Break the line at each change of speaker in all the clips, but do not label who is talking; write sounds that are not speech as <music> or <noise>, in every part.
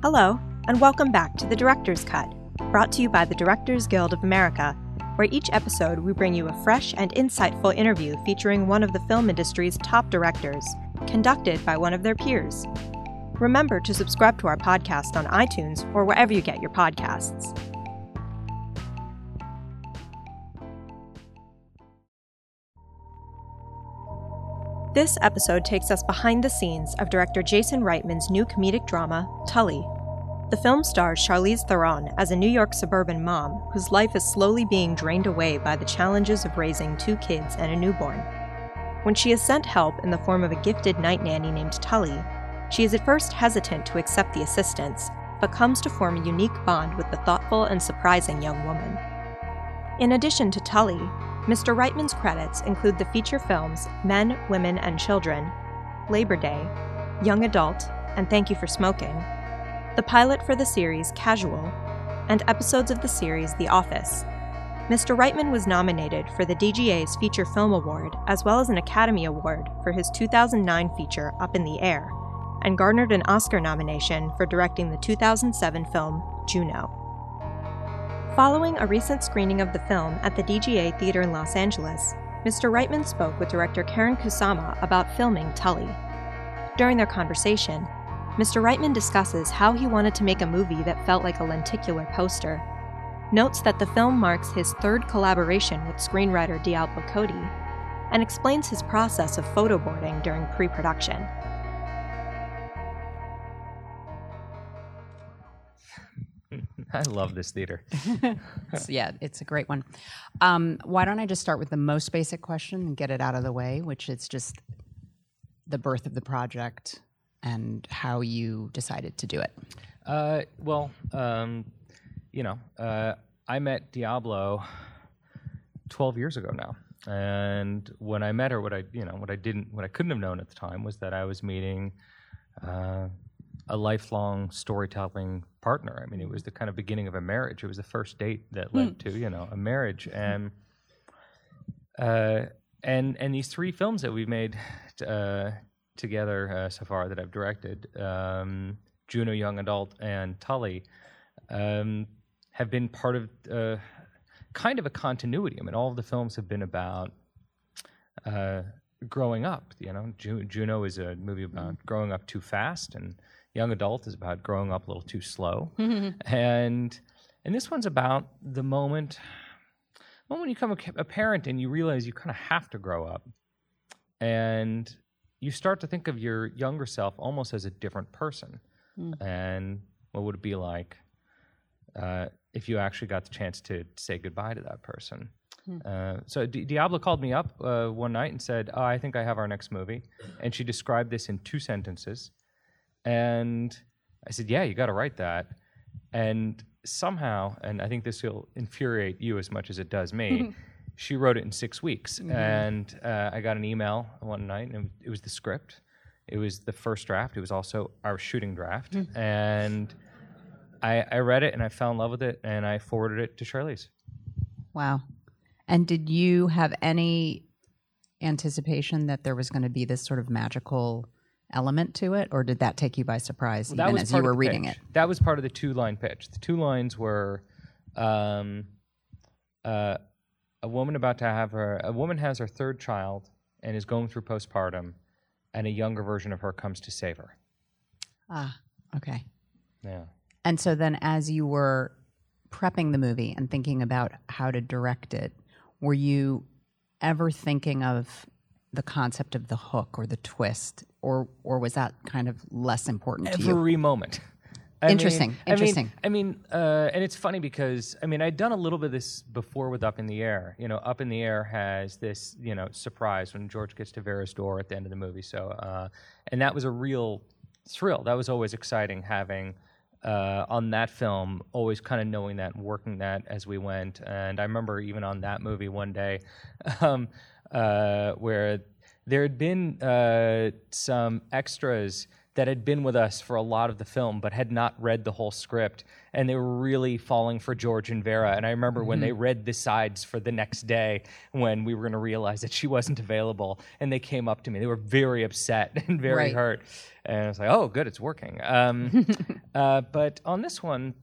Hello, and welcome back to The Director's Cut, brought to you by the Directors Guild of America, where each episode we bring you a fresh and insightful interview featuring one of the film industry's top directors, conducted by one of their peers. Remember to subscribe to our podcast on iTunes or wherever you get your podcasts. This episode takes us behind the scenes of director Jason Reitman's new comedic drama, Tully. The film stars Charlize Theron as a New York suburban mom whose life is slowly being drained away by the challenges of raising two kids and a newborn. When she is sent help in the form of a gifted night nanny named Tully, she is at first hesitant to accept the assistance, but comes to form a unique bond with the thoughtful and surprising young woman. In addition to Tully, Mr. Reitman's credits include the feature films Men, Women, and Children, Labor Day, Young Adult, and Thank You for Smoking, the pilot for the series Casual, and episodes of the series The Office. Mr. Reitman was nominated for the DGA's Feature Film Award as well as an Academy Award for his 2009 feature Up in the Air, and garnered an Oscar nomination for directing the 2007 film Juno. Following a recent screening of the film at the DGA Theater in Los Angeles, Mr. Reitman spoke with director Karyn Kusama about filming Tully. During their conversation, Mr. Reitman discusses how he wanted to make a movie that felt like a lenticular poster, notes that the film marks his third collaboration with screenwriter Diablo Cody, and explains his process of photoboarding during pre production. <laughs>
I love this theater. <laughs>
It's- yeah, it's a great one. Um, why don't I just start with the most basic question and get it out of the way, which is just the birth of the project and how you decided to do it.
Uh, well, um, you know, uh, I met Diablo 12 years ago now. And when I met her, what I, you know, what I didn't, what I couldn't have known at the time was that I was meeting uh, a lifelong storytelling partner. I mean, it was the kind of beginning of a marriage. It was the first date that led to, you know, a marriage. And uh, and and these three films that we've made uh, together uh, so far that I've directed, um, Juno Young Adult and Tully, um, have been part of uh, kind of a continuity. I mean, all of the films have been about uh, growing up. You know, Ju- Juno is a movie about growing up too fast, and Young Adult is about growing up a little too slow. <laughs> and and this one's about the moment well, when you become a, parent and you realize you kind of have to grow up, and you start to think of your younger self almost as a different person, and what would it be like uh, if you actually got the chance to say goodbye to that person? Uh, so Di Diablo called me up uh, one night and said, oh, "I think I have our next movie," and she described this in two sentences, and I said, "Yeah, you got to write that." And somehow, and I think this will infuriate you as much as it does me, <laughs> she wrote it in six weeks. And uh, I got an email one night, and it was the script. It was the first draft. It was also our shooting draft. And I, I read it, and I fell in love with it, and I forwarded it to Charlize.
Wow. And did you have any anticipation that there was going to be this sort of magical element to it, or did that take you by surprise
that
even as you were reading
pitch.
it?
That was part of the two line pitch. The two lines were um, uh, a woman about to have her, a woman has her third child and is going through postpartum, and a younger version of her comes to save her.
Ah, okay.
Yeah.
And so then, as you were prepping the movie and thinking about how to direct it, were you ever thinking of the concept of the hook or the twist, or or was that kind of less important to you?
Every moment. I
Interesting,
mean- I mean-
interesting.
I mean, uh, and it's funny because I mean, I'd done a little bit of this before with Up in the Air. You know, Up in the Air has this, you know, surprise when George gets to Vera's door at the end of the movie. So, uh, and that was a real thrill. That was always exciting having uh, on that film, always kind of knowing that and working that as we went. And I remember even on that movie one day <laughs> um, uh, where there had been uh, some extras that had been with us for a lot of the film but had not read the whole script. And they were really falling for George and Vera. And I remember when they read the sides for the next day when we were going to realize that she wasn't available. And they came up to me. They were very upset <laughs> and very
Right.
hurt. And I was like oh good it's working. Um, <laughs> Uh, but on this one,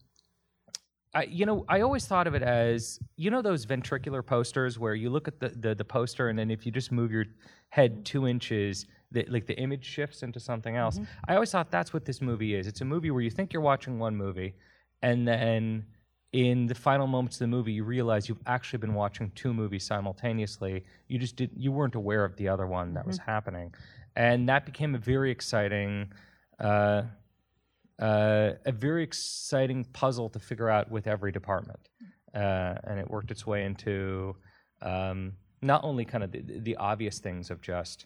I, you know, I always thought of it as you know those lenticular posters where you look at the, the, the poster and then if you just move your head two inches, the, like the image shifts into something else. I always thought that's what this movie is. It's a movie where you think you're watching one movie, and then in the final moments of the movie, you realize you've actually been watching two movies simultaneously. You just didn't, you weren't aware of the other one that was happening, and that became a very exciting. Uh, uh, a very exciting puzzle to figure out with every department, uh, and it worked its way into um, not only kind of the, the obvious things of just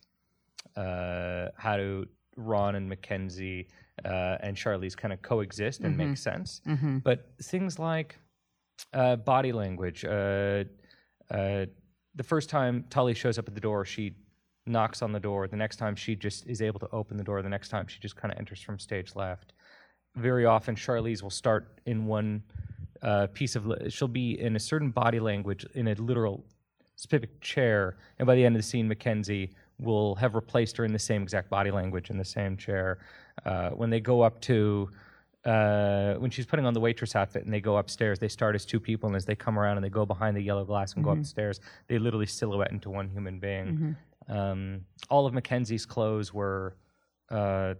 uh, how do Ron and Mackenzie uh, and Charlize kind of coexist and make sense, but things like uh, body language. Uh, uh, the first time Tully shows up at the door, she knocks on the door. The next time, she just is able to open the door. The next time, she just kind of enters from stage left. Very often, Charlize will start in one uh, piece of. She'll be in a certain body language in a literal specific chair, and by the end of the scene, Mackenzie will have replaced her in the same exact body language in the same chair. Uh, when they go up to uh, when she's putting on the waitress outfit and they go upstairs, they start as two people, and as they come around and they go behind the yellow glass and go upstairs, they literally silhouette into one human being. Um, all of Mackenzie's clothes were uh,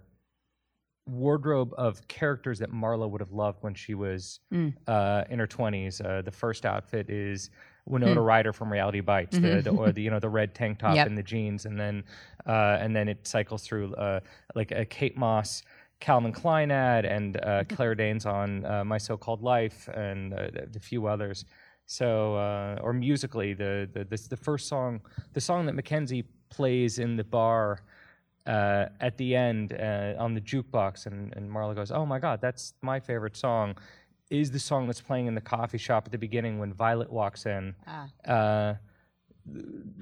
wardrobe of characters that Marlo would have loved when she was uh, in her twenties. Uh, the first outfit is Winona Ryder from Reality Bites, the, the or the you know the red tank top
Yep.
and the jeans, and then uh, and then it cycles through uh, like a Kate Moss. Calvin Klein ad and uh, Claire Danes on uh, My So-Called Life and uh, a few others. So, uh, or musically, the the this, the first song, the song that Mackenzie plays in the bar uh, at the end uh, on the jukebox, and, and Marlo goes, "Oh my God, that's my favorite song." Is the song that's playing in the coffee shop at the beginning when Violet walks in, uh,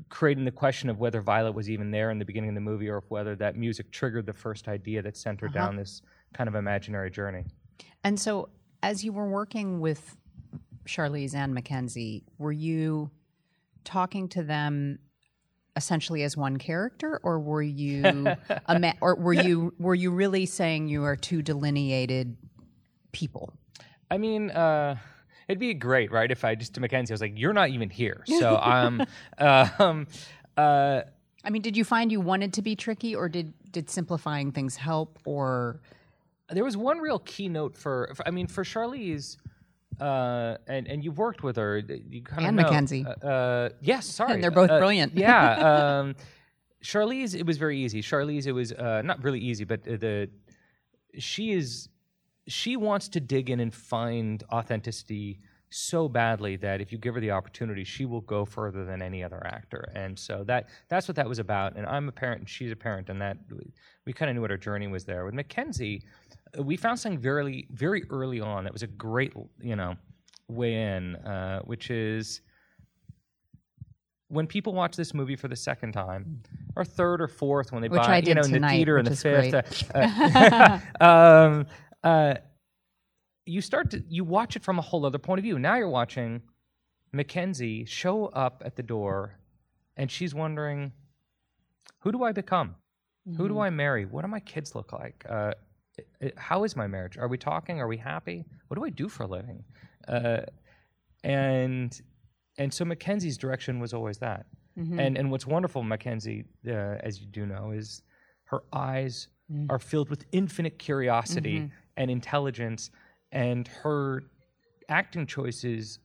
creating the question of whether Violet was even there in the beginning of the movie, or if whether that music triggered the first idea that sent her down this kind of imaginary journey.
And so, as you were working with Charlize and Mackenzie, were you talking to them essentially as one character, or were you, <laughs> a ma- or were you, were you really saying you are two delineated people?
I mean, uh, it'd be great, right? If I just to Mackenzie, I was like, "You're not even here," so <laughs> um, um, uh,
I mean, did you find you wanted to be tricky, or did did simplifying things help, or
there was one real keynote for, for I mean, for Charlize, uh, and and you've worked with her, you kind of
And
know,
Mackenzie.
Uh, uh, yes, <laughs> sorry,
And they're both
Uh,
brilliant.
yeah, <laughs> um, Charlize, it was very easy. Charlize, it was uh, not really easy, but uh, the she is she wants to dig in and find authenticity so badly that if you give her the opportunity, she will go further than any other actor. And so that that's what that was about. And I'm a parent, and she's a parent, and that we kind of knew what her journey was there. With Mackenzie, we found something very very early on that was a great you know way in, uh, which is when people watch this movie for the second time, or third or fourth, when they
Which
buy you know in the
tonight,
theater and the fifth, uh, uh, <laughs> um, uh, you start to you watch it from a whole other point of view. Now you're watching Mackenzie show up at the door, and she's wondering, "Who do I become? Who do I marry? What do my kids look like? Uh, i- i- how is my marriage? Are we talking? Are we happy? What do I do for a living?" Uh, and and so Mackenzie's direction was always that. And and what's wonderful, Mackenzie, uh, as you do know, is her eyes are filled with infinite curiosity and intelligence, and her acting choices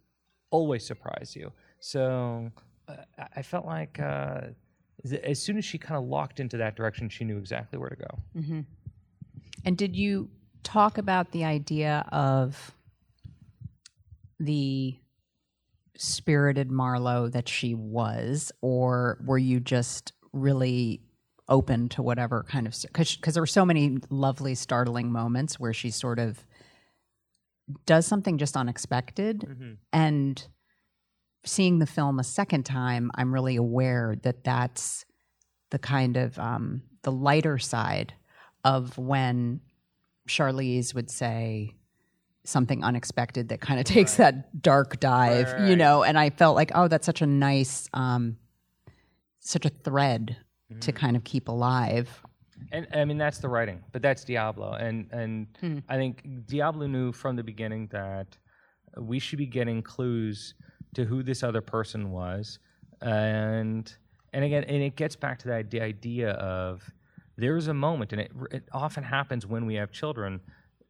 always surprise you. So uh, I- felt like uh, as soon as she kind of locked into that direction, she knew exactly where to go.
And did you talk about the idea of the spirited Marlo that she was, or were you just really open to whatever kind of because there were so many lovely, startling moments where she sort of does something just unexpected, and seeing the film a second time, I'm really aware that that's the kind of um, the lighter side of when Charlize would say something unexpected that kind of takes that dark dive, you know. And I felt like, oh, that's such a nice, um, such a thread to kind of keep alive.
And I mean that's the writing, but that's Diablo, and and hmm. I think Diablo knew from the beginning that we should be getting clues to who this other person was, and and again, and it gets back to that the idea of there is a moment, and it it often happens when we have children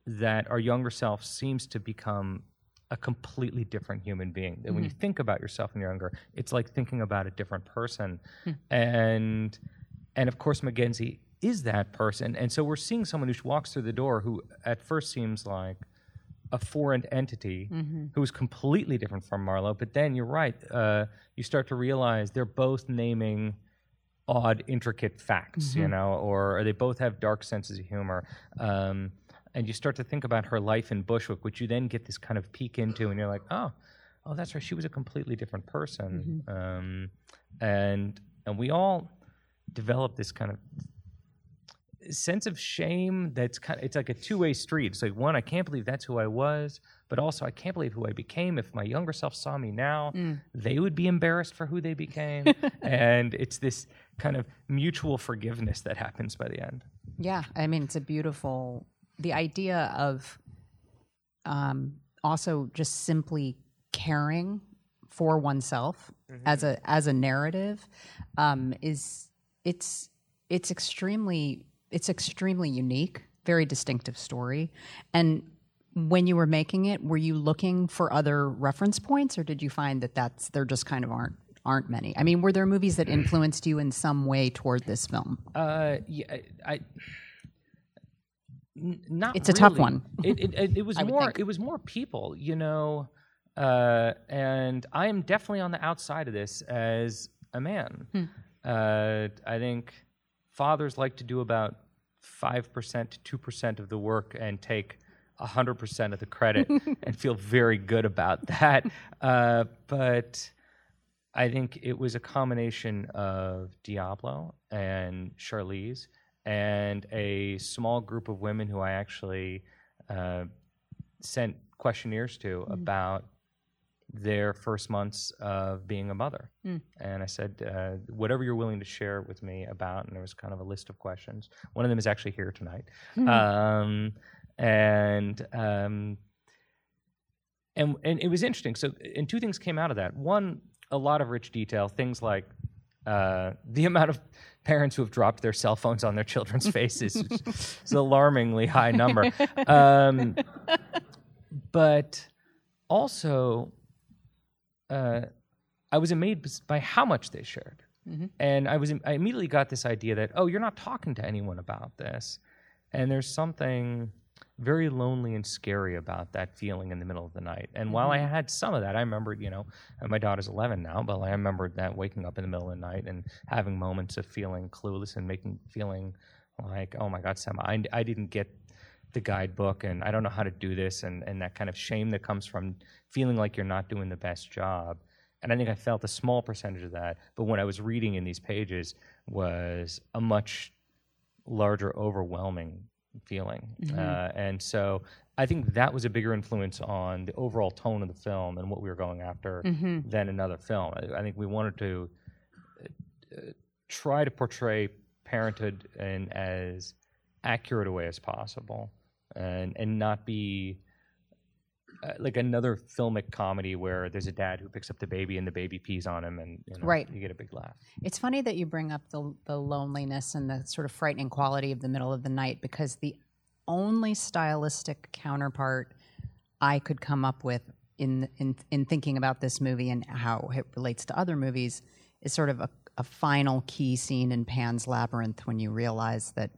that our younger self seems to become a completely different human being. That when you mm-hmm. think about yourself when you're younger, it's like thinking about a different person, hmm. and and of course Mackenzie is that person, and so we're seeing someone who walks through the door who at first seems like a foreign entity who is completely different from Marlo. But then you're right, uh, you start to realize they're both naming odd, intricate facts, you know, or, or they both have dark senses of humor. Um, and you start to think about her life in Bushwick, which you then get this kind of peek into, and you're like, oh, oh, that's right, she was a completely different person. Um, and and we all develop this kind of sense of shame that's kind of it's like a two-way street. It's like one i can't believe that's who i was but also i can't believe who i became. If my younger self saw me now they would be embarrassed for who they became. <laughs> And it's this kind of mutual forgiveness that happens by the end.
Yeah, I mean it's a beautiful the idea of um, also just simply caring for oneself as a as a narrative um, is it's it's extremely it's extremely unique, very distinctive story, and when you were making it, were you looking for other reference points, or did you find that that's there just kind of aren't aren't many? I mean, were there movies that influenced you in some way toward this film?
Uh, yeah, I. I n- not
It's a tough one. <laughs>
It, it, it, it was more. It was more people, you know. Uh, and I am definitely on the outside of this as a man.
Hmm.
Uh, I think fathers like to do about five percent to two percent of the work and take hundred percent of the credit <laughs> and feel very good about that. Uh, but I think it was a combination of Diablo and Charlize and a small group of women who I actually uh, sent questionnaires to about their first months of being a mother. And I said, uh, whatever you're willing to share with me about, and there was kind of a list of questions. One of them is actually here tonight. Um, and um, and and it was interesting. So, and two things came out of that. One, a lot of rich detail, things like uh, <laughs> the amount of parents who have dropped their cell phones on their children's faces <laughs> is alarmingly high number. <laughs> Um, but also, uh, I was amazed by how much they shared. Mm-hmm. And I was I immediately got this idea that oh, you're not talking to anyone about this, and there's something very lonely and scary about that feeling in the middle of the night. And while I mm-hmm. had some of that, I remembered, you know, and my daughter's 11 now, but I remembered that waking up in the middle of the night and having moments of feeling clueless and making feeling like, oh my God, Sam, I, I didn't get the guidebook and I don't know how to do this, and, and that kind of shame that comes from feeling like you're not doing the best job. And I think I felt a small percentage of that, but what I was reading in these pages was a much larger, overwhelming feeling. Uh, and so I think that was a bigger influence on the overall tone of the film and what we were going after than another film. I, I think we wanted to uh, try to portray parenthood in as accurate a way as possible and, and not be uh, like another filmic comedy where there's a dad who picks up the baby and the baby pees on him and you know,
Right.
you get a big laugh.
It's funny that you bring up the the loneliness and the sort of frightening quality of the middle of the night because the only stylistic counterpart I could come up with in in in thinking about this movie and how it relates to other movies is sort of a, a final key scene in Pan's Labyrinth when you realize that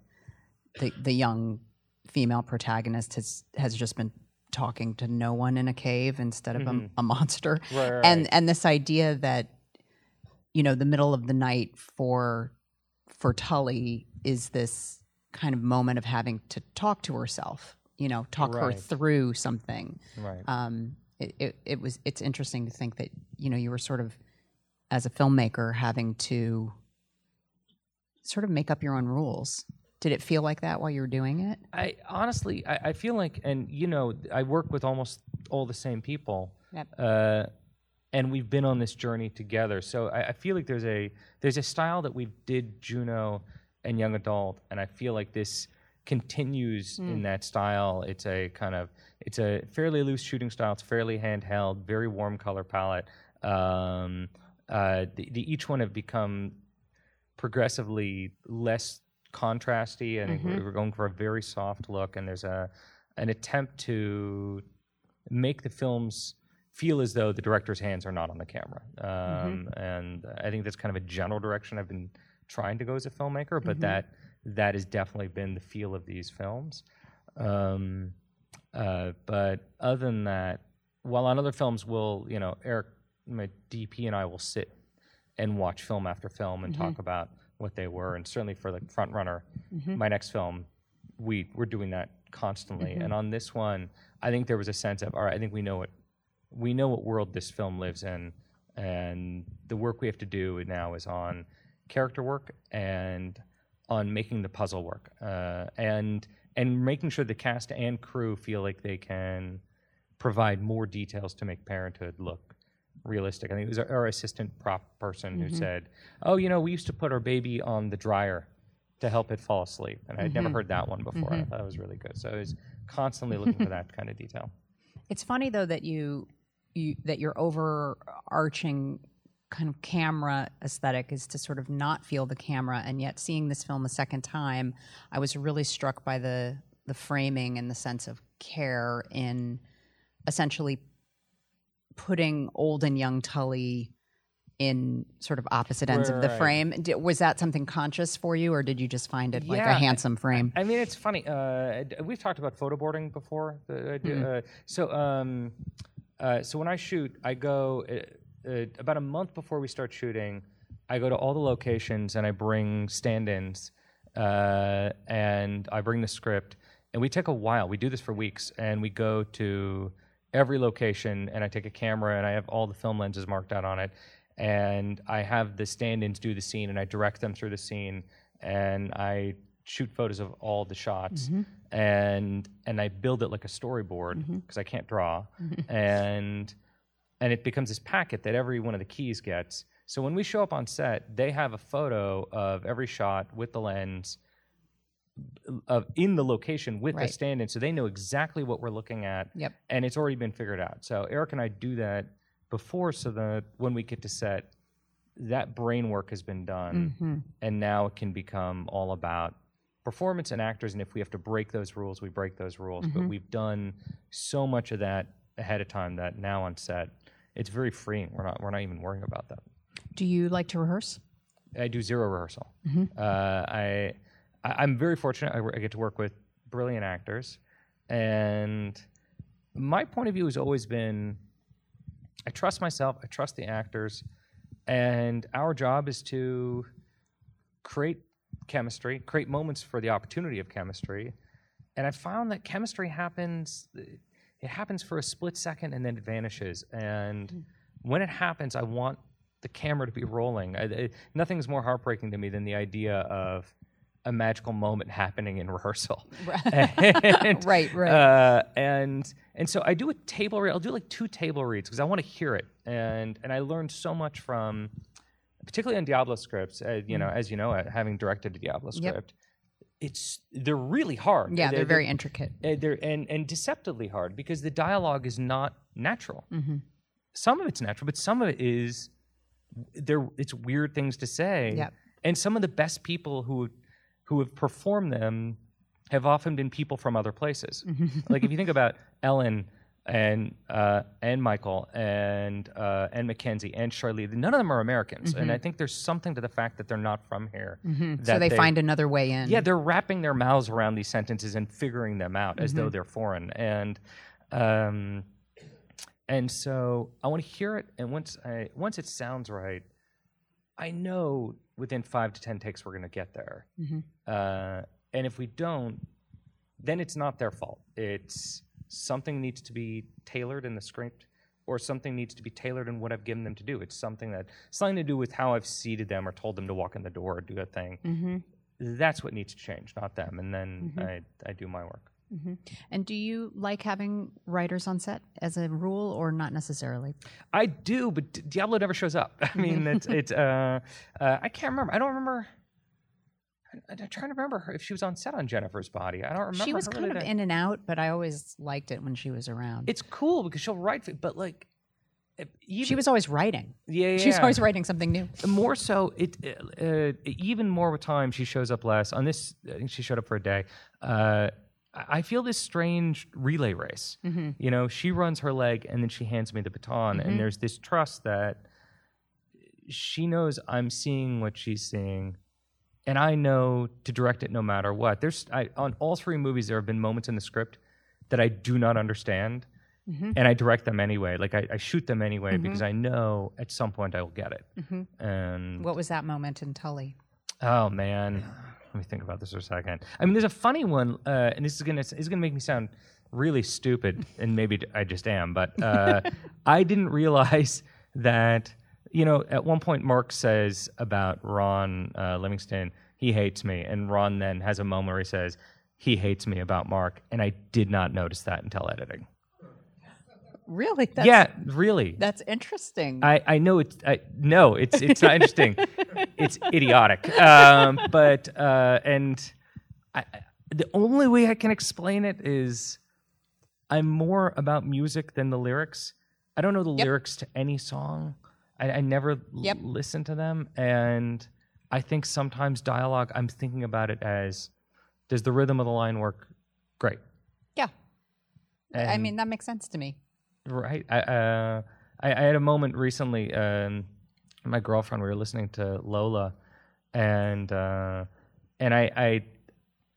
the the young female protagonist has has just been talking to no one in a cave instead of a, a monster. <laughs>
Right, right,
and
right.
and this idea that you know the middle of the night for for Tully is this kind of moment of having to talk to herself you know talk her through something.
Right.
um it, it, it was it's interesting to think that you know you were sort of as a filmmaker having to sort of make up your own rules did it feel like that while you were doing it
I honestly, I, I feel like, and you know, I work with almost all the same people,
Yep.
uh, and we've been on this journey together. So I, I feel like there's a there's a style that we did Juno and young adult, and I feel like this continues in that style. It's a kind of it's a fairly loose shooting style. It's fairly handheld, very warm color palette. Um, uh, the, the, each one have become progressively less contrasty, and we're going for a very soft look. And there's a an attempt to make the films feel as though the director's hands are not on the camera. Um, And I think that's kind of a general direction I've been trying to go as a filmmaker, but that that has definitely been the feel of these films. Um, uh, but other than that, while on other films, we'll you know Eric, my DP, and I will sit and watch film after film and talk about what they were, and certainly for the Front Runner, my next film, we we're doing that constantly. And on this one, I think there was a sense of all right, I think we know what we know what world this film lives in, and the work we have to do now is on character work and on making the puzzle work, uh, and and making sure the cast and crew feel like they can provide more details to make Parenthood look realistic. I think it was our, assistant prop person who mm-hmm. said, "Oh, you know, we used to put our baby on the dryer." To help it fall asleep, and I'd never mm-hmm. heard that one before. I mm-hmm. thought it was really good. So I was constantly looking for that kind of detail. <laughs>
It's funny though that you, you that your overarching kind of camera aesthetic is to sort of not feel the camera, and yet seeing this film a second time, I was really struck by the the framing and the sense of care in essentially putting old and young Tully in sort of opposite ends of the
Right.
frame. Di- Was that something conscious for you, or did you just find it like a handsome frame?
I mean, it's funny. Uh, we've talked about photoboarding before. Idea- uh, so, um, uh, so when I shoot, I go uh, uh, about a month before we start shooting. I go to all the locations and I bring stand-ins, uh, and I bring the script, and we take a while. We do this for weeks, and we go to every location, and I take a camera, and I have all the film lenses marked out on it, and I have the stand-ins do the scene, and I direct them through the scene, and I shoot photos of all the shots, mm-hmm. and and I build it like a storyboard mm-hmm. because I can't draw, <laughs> and and it becomes this packet that every one of the keys gets. So when we show up on set, they have a photo of every shot with the lens of in the location with
Right.
the stand-in, so they know exactly what we're looking at.
Yep.
And it's already been figured out. So Eric and I do that before, so that when we get to set, that brain work has been done, mm-hmm. and now it can become all about performance and actors. And if we have to break those rules, we break those rules. But mm-hmm. we've done so much of that ahead of time that now on set, it's very freeing. We're not we're not even worrying about that.
Do you like to rehearse?
I do zero rehearsal. Mm-hmm. Uh, I, I I'm very fortunate. I, I get to work with brilliant actors, and my point of view has always been: I trust myself. I trust the actors, and our job is to create chemistry, create moments for the opportunity of chemistry. And I found that chemistry happens. It happens for a split second and then it vanishes. And hmm. when it happens, I want the camera to be rolling. I, I, nothing's more heartbreaking to me than the idea of a magical moment happening in rehearsal. <laughs> <laughs> And,
Right, right.
Uh, and and so I do a table read. I'll do like two table reads because I want to hear it. And and I learned so much from, particularly on Diablo scripts. Uh, you know, as you know, uh, having directed a Diablo
Mm. Yep.
script, it's they're really hard.
Yeah, they're very intricate.
uh, they're and and deceptively hard because the dialogue is not natural.
Mm-hmm.
Some of it's natural, but some of it is there. It's weird things to say.
Yep.
And some of the best people who who have performed them have often been people from other places. <laughs> like if you think about Ellen and uh, and Michael and uh, and Mackenzie and Charlie, none of them are Americans, and I think there's something to the fact that they're not from here.
So
that
they, find another way in.
yeah, they're wrapping their mouths around these sentences and figuring them out as though they're foreign. And um, and so I want to hear it, and once I once it sounds right, I know within five to ten takes we're going to get there. Mm-hmm. Uh, and if we don't, then it's not their fault. It's something needs to be tailored in the script, or something needs to be tailored in what I've given them to do. It's something that something to do with how I've seated them or told them to walk in the door or do a thing. Mm-hmm. That's what needs to change, not them. And then mm-hmm. I, I do my work.
And do you like having writers on set as a rule, or not necessarily?
I do, but Diablo never shows up. <laughs> I mean, it's it's. Uh, uh, I can't remember. I don't remember. I- I'm trying to remember if she was on set on Jennifer's Body. I don't remember.
she was
her
kind
really
of
that-
in and out, but I always liked it when she was around.
It's cool because she'll write, f- but like, even,
she was always writing.
yeah, yeah,
She was always writing something new.
more so. It uh, uh, even more with time. She shows up less on this. I think she showed up for a day. Uh, I feel this strange relay race. Mm-hmm. You know, she runs her leg and then she hands me the baton, and mm-hmm. there's this trust that she knows I'm seeing what she's seeing, and I know to direct it no matter what. There's I, on all three movies there have been moments in the script that I do not understand, mm-hmm. and I direct them anyway. Like I, I shoot them anyway because I know at some point I will get it. And
What was that moment in Tully?
oh man, let me think about this for a second. I mean, there's a funny one, uh, and this is gonna this is gonna make me sound really stupid, and maybe I just am, but uh, <laughs> I didn't realize that you know at one point Mark says about Ron uh, Livingston, he hates me, and Ron then has a moment where he says he hates me about Mark, and I did not notice that until editing.
Really? That's,
yeah, really.
That's interesting.
I, I know it's I, no, it's it's not interesting. <laughs> It's idiotic. Um, but uh, and I, the only way I can explain it is I'm more about music than the lyrics. I don't know the lyrics to any song. I, I never l- listen to them, and I think sometimes dialogue. I'm thinking about it as does the rhythm of the line work? Great.
yeah. I mean, that makes sense to me.
Right. I, uh, I I had a moment recently. Um, my girlfriend, we were listening to Lola, and uh, and I, I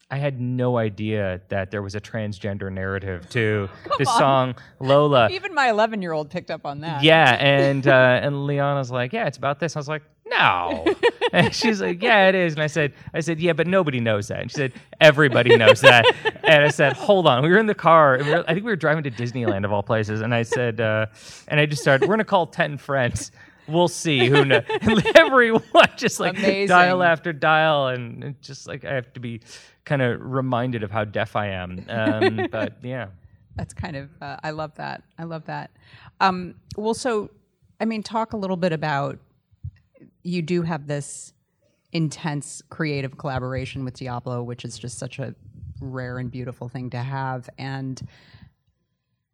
I had no idea that there was a transgender narrative to <laughs> this song Lola.
Even my 11 year old picked up on that.
Yeah, and uh, and Liana's like, yeah, it's about this. I was like, no, <laughs> and she's like, yeah, it is. And I said, I said, yeah, but nobody knows that. And she said, everybody knows that. And I said, hold on. We were in the car. And we were, I think we were driving to Disneyland of all places. And I said, uh, and I just started. We're gonna call ten friends. We'll see who knows. And everyone just like
Amazing.
dial after dial, and just like I have to be kind of reminded of how deaf I am. Um, <laughs> but yeah.
That's kind of, uh, I love that. I love that. Um, well, so, I mean, talk a little bit about you do have this intense creative collaboration with Diablo, which is just such a rare and beautiful thing to have. And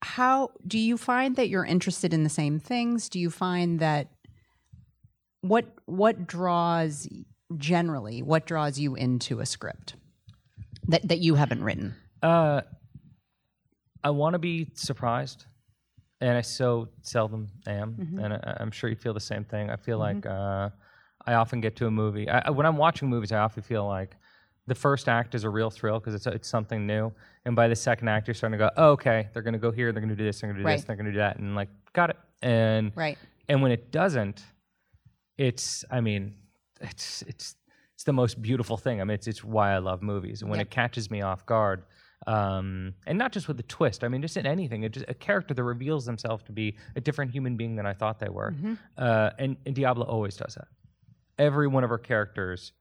how do you find that you're interested in the same things? Do you find that what what draws generally what draws you into a script that that you haven't written?
Uh, I want to be surprised, and I so seldom am. And I, I'm sure you feel the same thing. I feel like uh, I often get to a movie. I, when I'm watching movies, I often feel like the first act is a real thrill because it's it's something new, and by the second act, you're starting to go, oh, okay, they're going to go here, they're going to do this, they're going to do this, they're going to do that, and like, got it. And
Right.
and when it doesn't, it's I mean, it's it's it's the most beautiful thing. I mean, it's it's why I love movies. And when it catches me off guard, um, and not just with the twist. I mean, just in anything, it just a character that reveals themselves to be a different human being than I thought they were. Uh, and, and Diablo always does that. Every one of her characters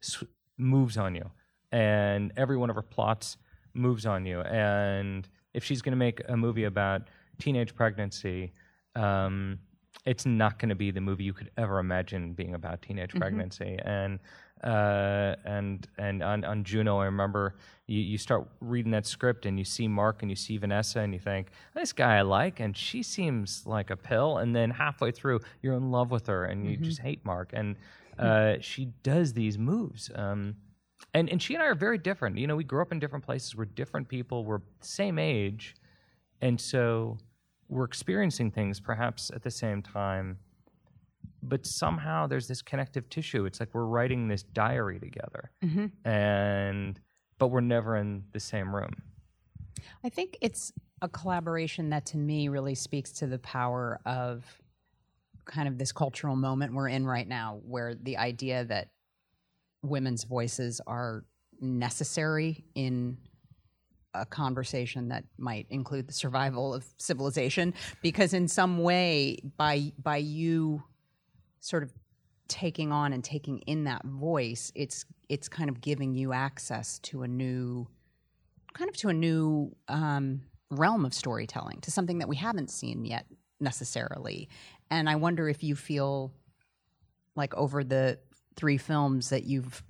sw- moves on you, and every one of her plots moves on you. And if she's going to make a movie about teenage pregnancy, um, it's not going to be the movie you could ever imagine being about teenage pregnancy. And uh, and and on, on Juno, I remember you, you start reading that script and you see Mark and you see Vanessa and you think this guy I like and she seems like a pill. And then halfway through, you're in love with her and you just hate Mark. And uh, she does these moves. Um, and and she and I are very different. You know, we grew up in different places. We're different people. We're same age, and so we're experiencing things perhaps at the same time. But somehow there's this connective tissue. It's like we're writing this diary together, mm-hmm. and but we're never in the same room.
I think it's a collaboration that to me really speaks to the power of kind of this cultural moment we're in right now, where the idea that women's voices are necessary in a conversation that might include the survival of civilization because in some way by by you sort of taking on and taking in that voice it's it's kind of giving you access to a new kind of to a new um, realm of storytelling, to something that we haven't seen yet necessarily. And I wonder if you feel like over the three films that you've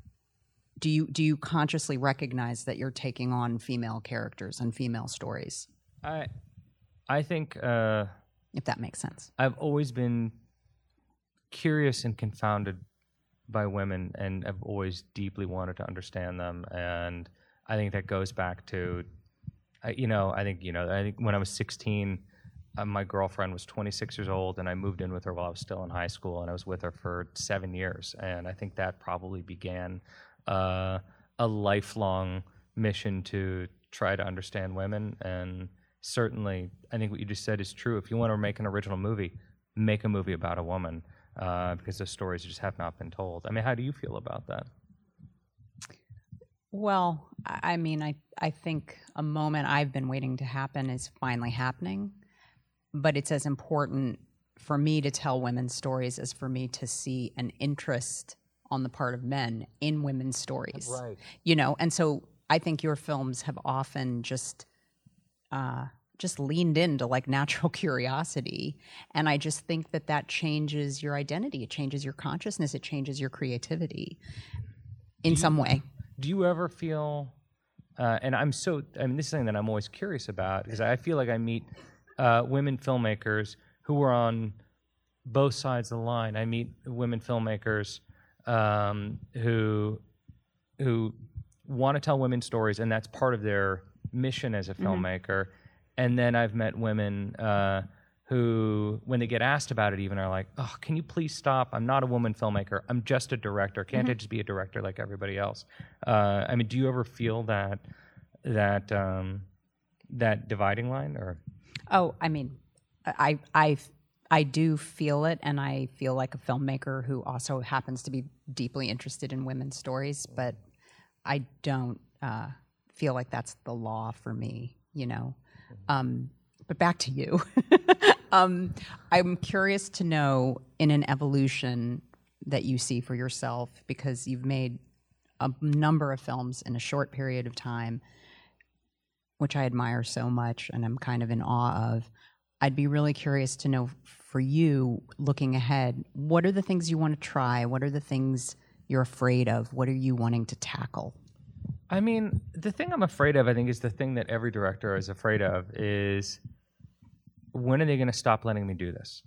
do you do you consciously recognize that you're taking on female characters and female stories?
I I think uh,
If that makes sense.
I've always been curious and confounded by women, and I've always deeply wanted to understand them. And I think that goes back to, you know, I think you know, I think when I was 16, uh, my girlfriend was 26 years old, and I moved in with her while I was still in high school, and I was with her for seven years. And I think that probably began uh, a lifelong mission to try to understand women. And certainly, I think what you just said is true. If you want to make an original movie, make a movie about a woman uh, because those stories just have not been told. I mean, how do you feel about that?
Well, I I mean, I, I think a moment I've been waiting to happen is finally happening. But it's as important for me to tell women's stories as for me to see an interest on the part of men in women's stories.
Right.
You know, and so I think your films have often just uh, just leaned into like <laughs> natural curiosity, and I just think that that changes your identity. It changes your consciousness. It changes your creativity in some way.
Do you ever feel, uh, and I'm so, I mean, this is something that I'm always curious about because I feel like I meet uh, women filmmakers who are on both sides of the line. I meet women filmmakers um, who who want to tell women stories, and that's part of their mission as a filmmaker. And then I've met women uh, who, when they get asked about it, even are like, "Oh, can you please stop? I'm not a woman filmmaker. I'm just a director. Can't I just be a director like everybody else?" Uh, I mean, do you ever feel that that um, that dividing line, or
Oh, I mean, I I I do feel it, and I feel like a filmmaker who also happens to be deeply interested in women's stories, but I don't uh, feel like that's the law for me. You know. Um, but back to you. <laughs> um, I'm curious to know in an evolution that you see for yourself because you've made a number of films in a short period of time which I admire so much and I'm kind of in awe of. I'd be really curious to know for you, looking ahead, what are the things you want to try? What are the things you're afraid of? What are you wanting to tackle?
I mean, the thing I'm afraid of, I think, is the thing that every director is afraid of is when are they going to stop letting me do this?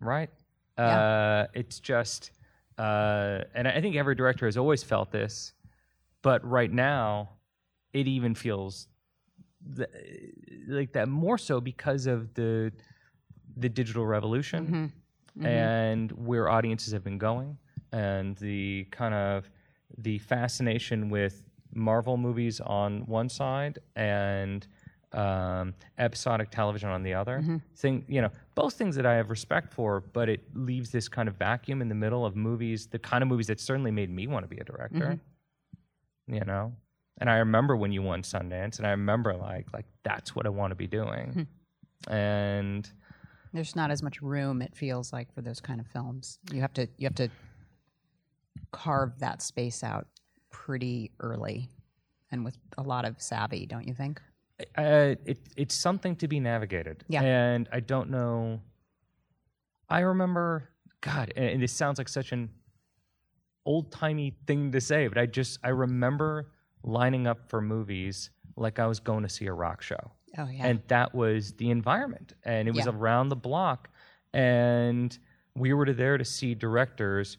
Right? Uh, it's just, uh, and I think every director has always felt this, but right now, it even feels th- like that more so because of the the digital revolution and where audiences have been going and the kind of the fascination with Marvel movies on one side and um, episodic television on the other. Mm-hmm. Thing, you know, both things that I have respect for, but it leaves this kind of vacuum in the middle of movies, the kind of movies that certainly made me want to be a director. Mm-hmm. You know, and I remember when you won Sundance, and I remember like like that's what I want to be doing, hmm. and
There's not as much room it feels like for those kind of films. You have to you have to carve that space out pretty early and with a lot of savvy, don't you think?
uh, it, it's something to be navigated.
Yeah.
And I don't know. I remember, God, and, and this sounds like such an old timey thing to say, but I just, I remember lining up for movies like I was going to see a rock show.
Oh yeah.
And that was the environment. And it was
Yeah.
around the block. And we were there to see directors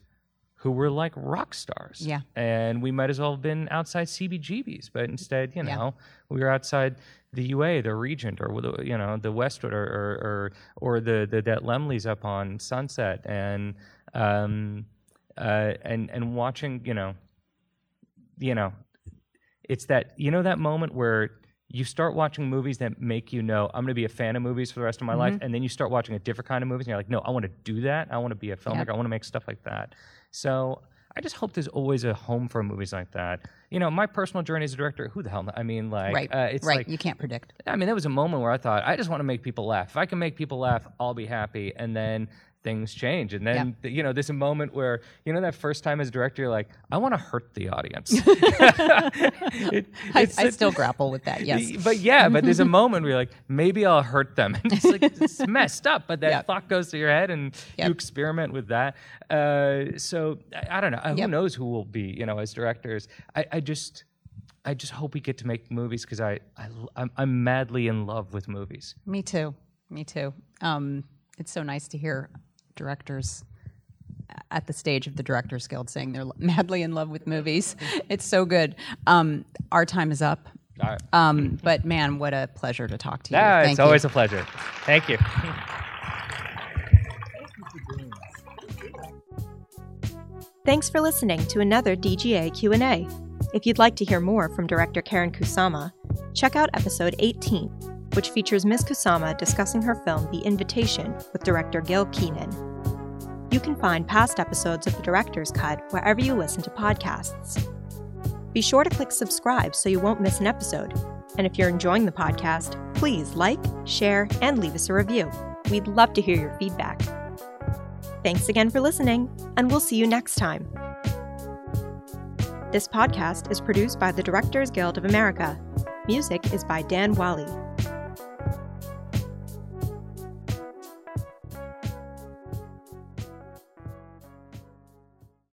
who were like rock stars.
Yeah.
And we might as well have been outside CBGB's, but instead, you
Yeah.
know, we were outside the UA, the Regent, or the, you know, the Westwood, or or or, or the, the that Laemmle's up on Sunset, and um, uh, and and watching, you know, you know, it's that you know that moment where you start watching movies that make you know I'm going to be a fan of movies for the rest of my life, and then you start watching a different kind of movies, and you're like, no, I want to do that. I want to be a filmmaker. I want to make stuff like that. So I just hope there's always a home for movies like that. You know, my personal journey as a director, who the hell? I mean, like,
right.
uh, it's
right.
like
you can't predict.
I mean, there was a moment where I thought, I just want to make people laugh. If I can make people laugh, I'll be happy. And then things change. And then, th- you know, there's a moment where, you know, that first time as director, you're like, I want to hurt the audience. <laughs> <laughs> It-
I, still grapple with that. Yes. <laughs>
But yeah, but there's a moment where you're like, maybe I'll hurt them. And it's like, it's messed up, but that
Yep.
thought goes to your head and
Yep.
you experiment with that. Uh, so I, I don't know. Uh, Who knows who will be, you know, as directors. I, I just, I just hope we get to make movies because I, I, I'm, I'm madly in love with movies.
Me too. Me too. Um, it's so nice to hear directors at the stage of the Directors Guild saying they're madly in love with movies. It's so good. Um, our time is up.
All right.
Um, but man, what a pleasure to talk to you.
Ah,
Thank
it's
you.
always a pleasure. Thank you.
Thanks for listening to another DGA Q&A. If you'd like to hear more from director Karyn Kusama, check out episode 18, which features Ms. Kusama discussing her film The Invitation with director Gil Kenan. You can find past episodes of The Director's Cut wherever you listen to podcasts. Be sure to click subscribe so you won't miss an episode. And if you're enjoying the podcast, please like, share, and leave us a review. We'd love to hear your feedback. Thanks again for listening, and we'll see you next time. This podcast is produced by the Directors Guild of America. Music is by Dan Wally.